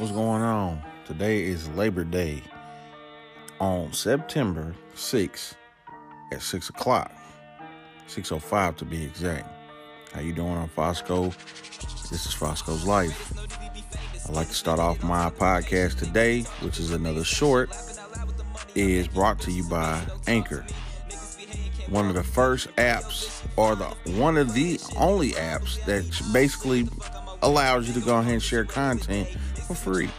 What's going on? Today is Labor Day on September 6th at 6 o'clock. 6.05 to be exact. How you doing? I'm Fossco. This is Fossco's Life. I'd like to start off my podcast today, which is another short, is brought to you by Anchor. One of the first apps, or the one of the only apps that basically allows you to go ahead and share content for free.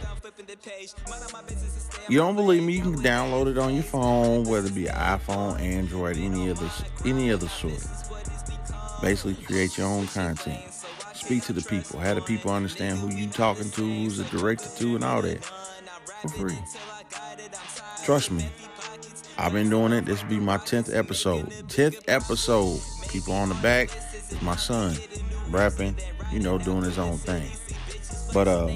You don't believe me? You can download it on your phone, whether it be iPhone, Android, any other any other sort. Basically, create your own content. Speak to the people. Have the people understand who you talking to, who's it directed to, and all that for free. Trust me. I've been doing it. This will be my 10th episode. 10th episode. People on the back is my son rapping, you know, doing his own thing. But uh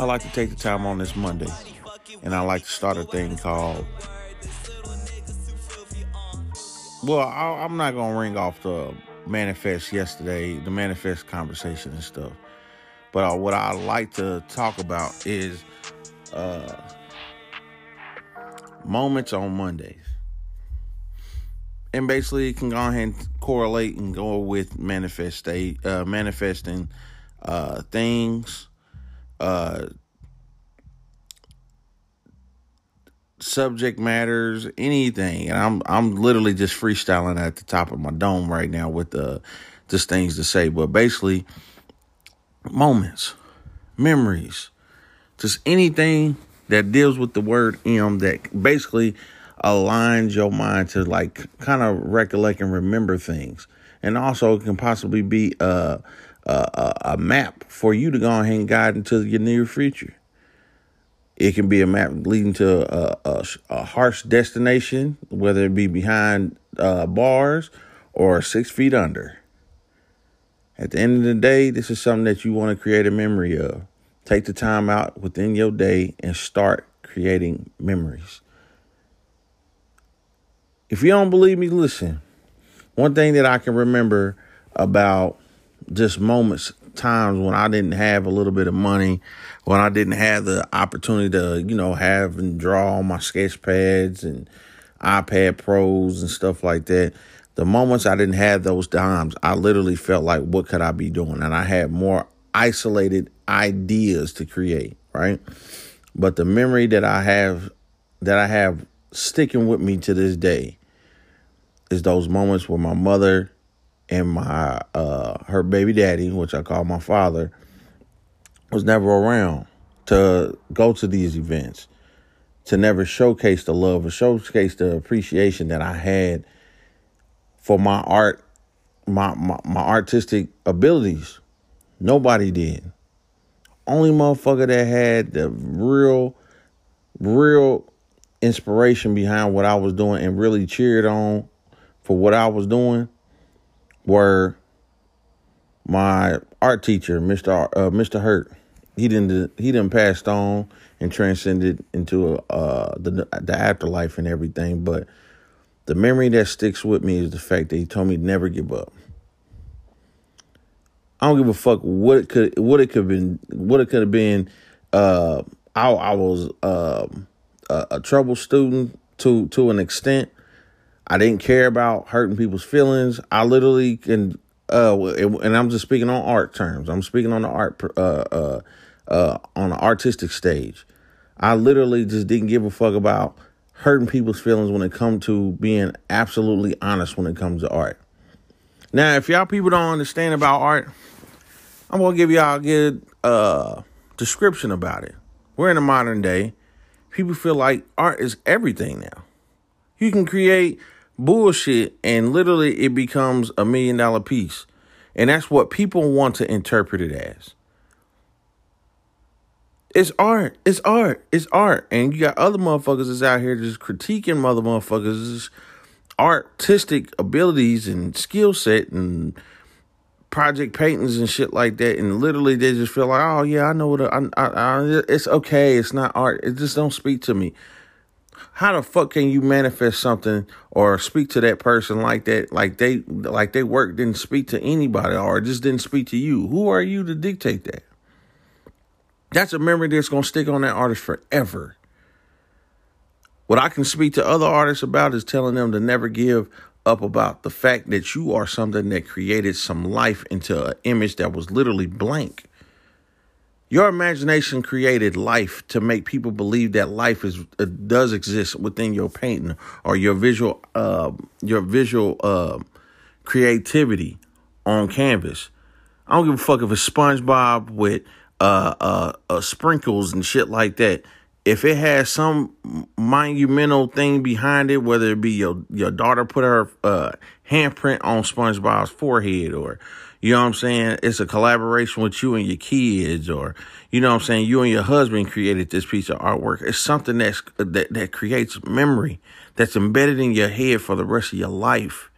I like to take the time on this Monday and I like to start a thing called well, I, am not gonna ring off the manifest yesterday, the manifest conversation and stuff. But uh, what I like to talk about is uh, moments on Mondays. And basically, can go ahead and correlate and go with manifest uh, manifesting uh, things, uh, subject matters, anything. And I'm I'm literally just freestyling at the top of my dome right now with the just things to say. But basically, moments, memories, just anything that deals with the word M that basically aligns your mind to like kind of recollect and remember things. And also it can possibly be uh, a, a, a map for you to go ahead and guide into your near future. It can be a map leading to a, a, a harsh destination, whether it be behind uh, bars or six feet under. At the end of the day, this is something that you want to create a memory of. Take the time out within your day and start creating memories. If you don't believe me, listen. One thing that I can remember about just moments, times when I didn't have a little bit of money when I didn't have the opportunity to, you know, have and draw on my sketch pads and iPad Pros and stuff like that. The moments I didn't have those dimes, I literally felt like, what could I be doing? And I had more isolated ideas to create, right? But the memory that I have, that I have sticking with me to this day, is those moments where my mother and my uh her baby daddy, which I call my father, was never around to go to these events, to never showcase the love or showcase the appreciation that I had for my art, my, my, my artistic abilities. Nobody did. Only motherfucker that had the real, real inspiration behind what I was doing and really cheered on for what I was doing were my art teacher, Mr. Uh, Mr. Hurt he didn't he didn't passed on and transcended into uh, the the afterlife and everything. But the memory that sticks with me is the fact that he told me never give up. I don't give a fuck what it could what it could have been what it could have been. Uh, I I was uh, a, a trouble student to to an extent. I didn't care about hurting people's feelings. I literally can uh, and I'm just speaking on art terms. I'm speaking on the art uh, uh, uh, on an artistic stage. I literally just didn't give a fuck about hurting people's feelings when it comes to being absolutely honest when it comes to art. Now, if y'all people don't understand about art, I'm gonna give y'all a good uh, description about it. We're in a modern day. People feel like art is everything now. You can create bullshit and literally it becomes a million dollar piece. And that's what people want to interpret it as. It's art. It's art. It's art. And you got other motherfuckers that's out here just critiquing mother motherfuckers' artistic abilities and skill set and project paintings and shit like that. And literally they just feel like, oh yeah, I know what I, I, I, it's okay. It's not art. It just don't speak to me. How the fuck can you manifest something or speak to that person like that? Like they, like they work didn't speak to anybody or just didn't speak to you. Who are you to dictate that? That's a memory that's going to stick on that artist forever. What I can speak to other artists about is telling them to never give up about the fact that you are something that created some life into an image that was literally blank. Your imagination created life to make people believe that life is uh, does exist within your painting or your visual uh, your visual uh, creativity on canvas. I don't give a fuck if it's SpongeBob with uh, uh, uh, sprinkles and shit like that. If it has some monumental thing behind it, whether it be your your daughter put her handprint on SpongeBob's forehead, or you know what I'm saying, it's a collaboration with you and your kids, or you know what I'm saying, you and your husband created this piece of artwork. It's something that's that that creates memory that's embedded in your head for the rest of your life.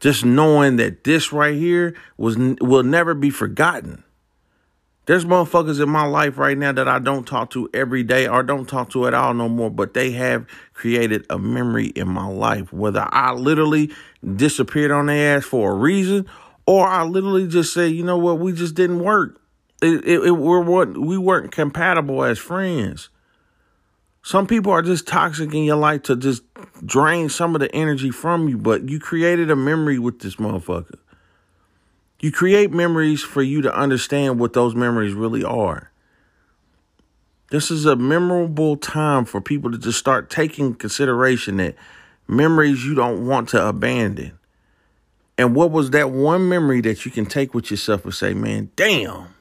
Just knowing that this right here was will never be forgotten. There's motherfuckers in my life right now that I don't talk to every day or don't talk to at all no more, but they have created a memory in my life. Whether I literally disappeared on their ass for a reason or I literally just say, you know what, we just didn't work. It, it, it, we're, we weren't compatible as friends. Some people are just toxic in your life to just drain some of the energy from you, but you created a memory with this motherfucker. You create memories for you to understand what those memories really are. This is a memorable time for people to just start taking consideration that memories you don't want to abandon. And what was that one memory that you can take with yourself and say, man, damn,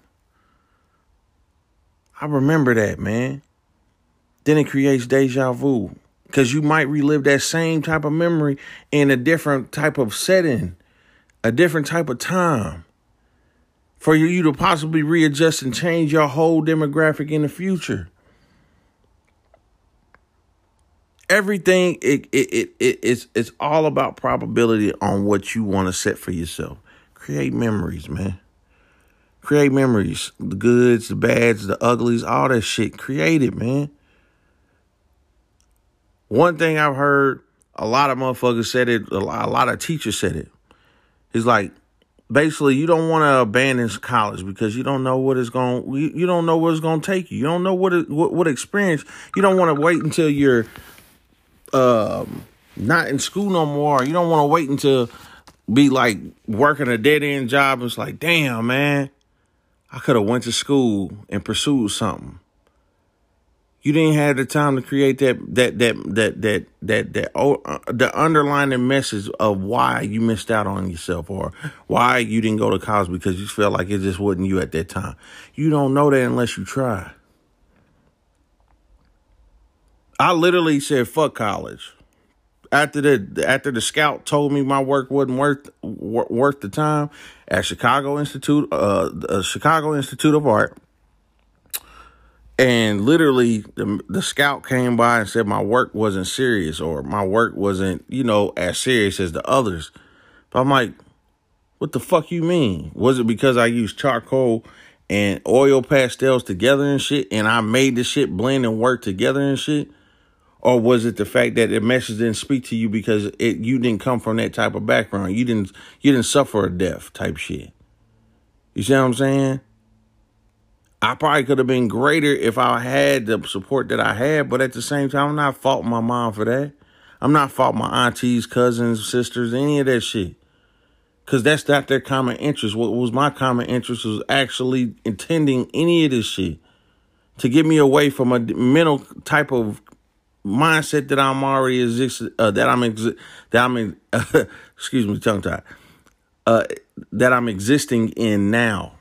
I remember that, man. Then it creates deja vu because you might relive that same type of memory in a different type of setting a different type of time for you to possibly readjust and change your whole demographic in the future. Everything it it it, it it's it's all about probability on what you want to set for yourself. Create memories, man. Create memories. The goods, the bads, the uglies, all that shit. Create it, man. One thing I've heard a lot of motherfuckers said it, a lot of teachers said it. It's like basically you don't want to abandon college because you don't know what it's going you don't know where it's going to take you. You don't know what, it, what what experience. You don't want to wait until you're um not in school no more. You don't want to wait until be like working a dead end job. It's like, damn, man, I could have went to school and pursued something. You didn't have the time to create that that that that that that that oh, uh, the underlying message of why you missed out on yourself or why you didn't go to college because you felt like it just wasn't you at that time. You don't know that unless you try. I literally said fuck college. After the after the scout told me my work wasn't worth worth the time at Chicago Institute uh, uh Chicago Institute of Art and literally, the, the scout came by and said my work wasn't serious or my work wasn't, you know, as serious as the others. But I'm like, what the fuck you mean? Was it because I used charcoal and oil pastels together and shit and I made the shit blend and work together and shit? Or was it the fact that the message didn't speak to you because it you didn't come from that type of background? You didn't you didn't suffer a death type shit. You see what I'm saying? I probably could have been greater if I had the support that I had, but at the same time, I'm not faulting my mom for that. I'm not faulting my aunties, cousins, sisters, any of that shit. Cause that's not their common interest. What was my common interest was actually intending any of this shit to get me away from a mental type of mindset that I'm already exist uh, that I'm exi- that I'm in, uh, excuse me tongue tied uh, that I'm existing in now.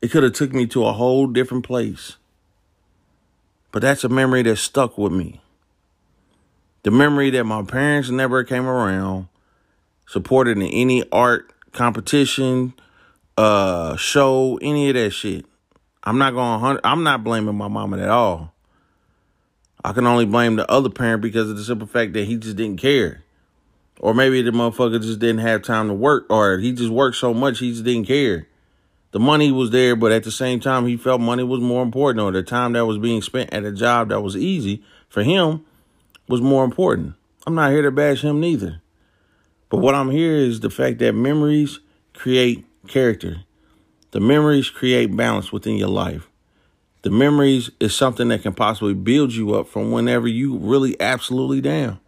It could have took me to a whole different place. But that's a memory that stuck with me. The memory that my parents never came around, supported in any art competition, uh, show, any of that shit. I'm not going. I'm not blaming my mama at all. I can only blame the other parent because of the simple fact that he just didn't care, or maybe the motherfucker just didn't have time to work, or he just worked so much he just didn't care the money was there, but at the same time, he felt money was more important, or the time that was being spent at a job that was easy for him was more important. I'm not here to bash him neither. But what I'm here is the fact that memories create character. The memories create balance within your life. The memories is something that can possibly build you up from whenever you really absolutely down.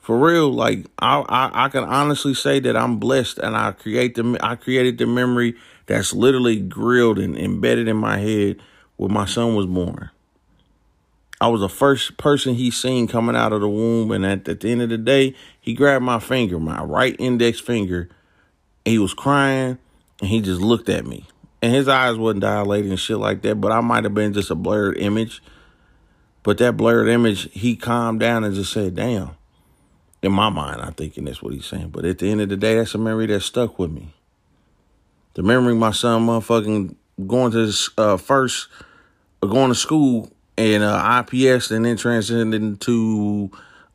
For real, like I, I, I can honestly say that I'm blessed, and I create the I created the memory that's literally grilled and embedded in my head when my son was born. I was the first person he seen coming out of the womb, and at, at the end of the day, he grabbed my finger, my right index finger, and he was crying, and he just looked at me and his eyes wasn't dilated and shit like that, but I might have been just a blurred image. But that blurred image, he calmed down and just said, damn. In my mind, I'm thinking that's what he's saying. But at the end of the day, that's a memory that stuck with me. The memory my son motherfucking going to his uh, first, uh, going to school in uh, IPS and then transitioning into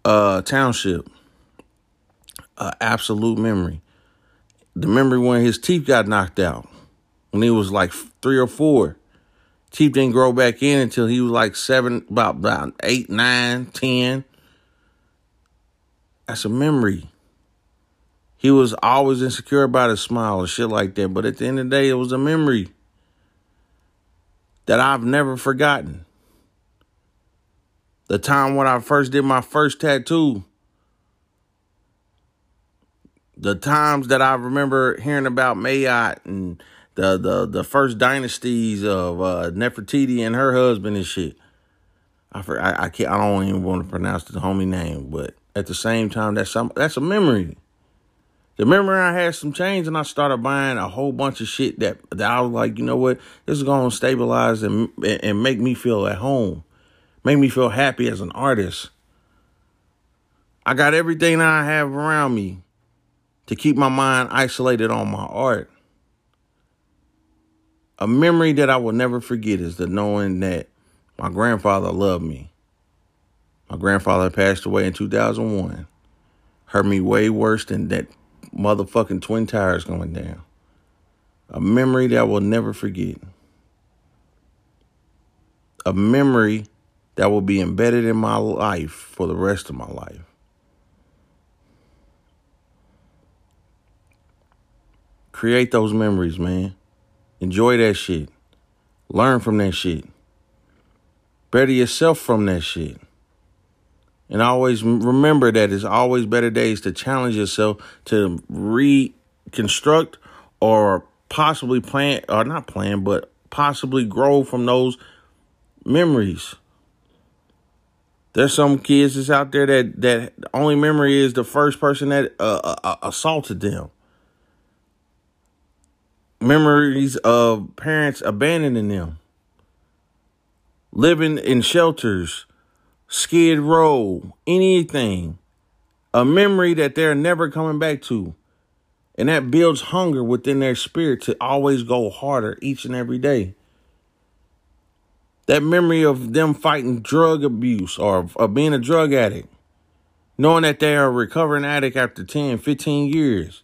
uh, township. Uh, absolute memory. The memory when his teeth got knocked out when he was like three or four. Chief didn't grow back in until he was like seven, about, about eight, nine, ten. That's a memory. He was always insecure about his smile and shit like that. But at the end of the day, it was a memory that I've never forgotten. The time when I first did my first tattoo. The times that I remember hearing about Mayotte and the the the first dynasties of uh, Nefertiti and her husband and shit. I I, I can't I don't even want to pronounce the homie name, but at the same time, that's some that's a memory. The memory I had some change and I started buying a whole bunch of shit that, that I was like, you know what, this is gonna stabilize and and make me feel at home, make me feel happy as an artist. I got everything I have around me to keep my mind isolated on my art a memory that I will never forget is the knowing that my grandfather loved me. My grandfather passed away in 2001. Hurt me way worse than that motherfucking twin towers going down. A memory that I will never forget. A memory that will be embedded in my life for the rest of my life. Create those memories, man. Enjoy that shit. Learn from that shit. Better yourself from that shit. And always remember that it's always better days to challenge yourself to reconstruct or possibly plan, or not plan, but possibly grow from those memories. There's some kids that's out there that that only memory is the first person that uh, uh, uh assaulted them memories of parents abandoning them, living in shelters, skid row, anything. A memory that they're never coming back to. And that builds hunger within their spirit to always go harder each and every day. That memory of them fighting drug abuse or of being a drug addict, knowing that they are a recovering addict after 10, 15 years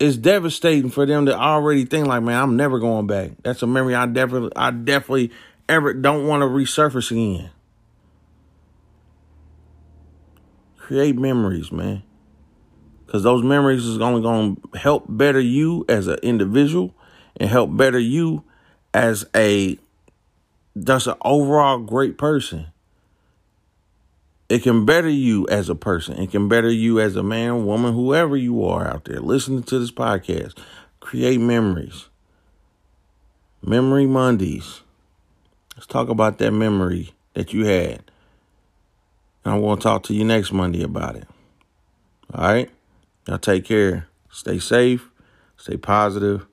it's devastating for them to already think like, man, I'm never going back. That's a memory I definitely, I definitely ever don't want to resurface again. Create memories, man. Because those memories is only going to help better you as an individual and help better you as a, just an overall great person. It can better you as a person. It can better you as a man, woman, whoever you are out there listening to this podcast. Create memories. Memory Mondays. Let's talk about that memory that you had. And I'm going to talk to you next Monday about it. All right? Y'all take care. Stay safe. Stay positive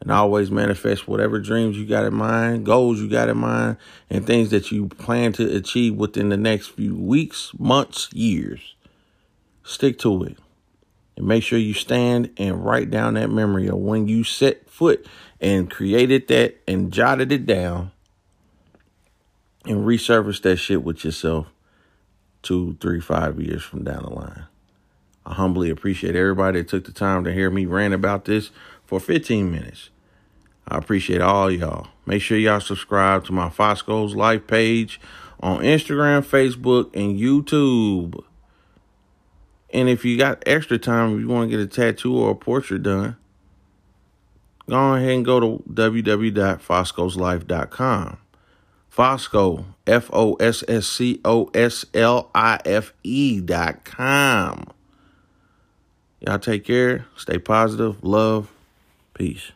and always manifest whatever dreams you got in mind, goals you got in mind, and things that you plan to achieve within the next few weeks, months, years. Stick to it. And make sure you stand and write down that memory of when you set foot and created that and jotted it down and resurface that shit with yourself two, three, five years from down the line. I humbly appreciate everybody that took the time to hear me rant about this for 15 minutes. I appreciate all y'all. Make sure y'all subscribe to my Fossco's Life page on Instagram, Facebook, and YouTube. And if you got extra time, if you want to get a tattoo or a portrait done, go ahead and go to www.fosscoslife.com. Fossco, F O S S C O S L I F E dot com. Y'all take care. Stay positive. Love. Peace.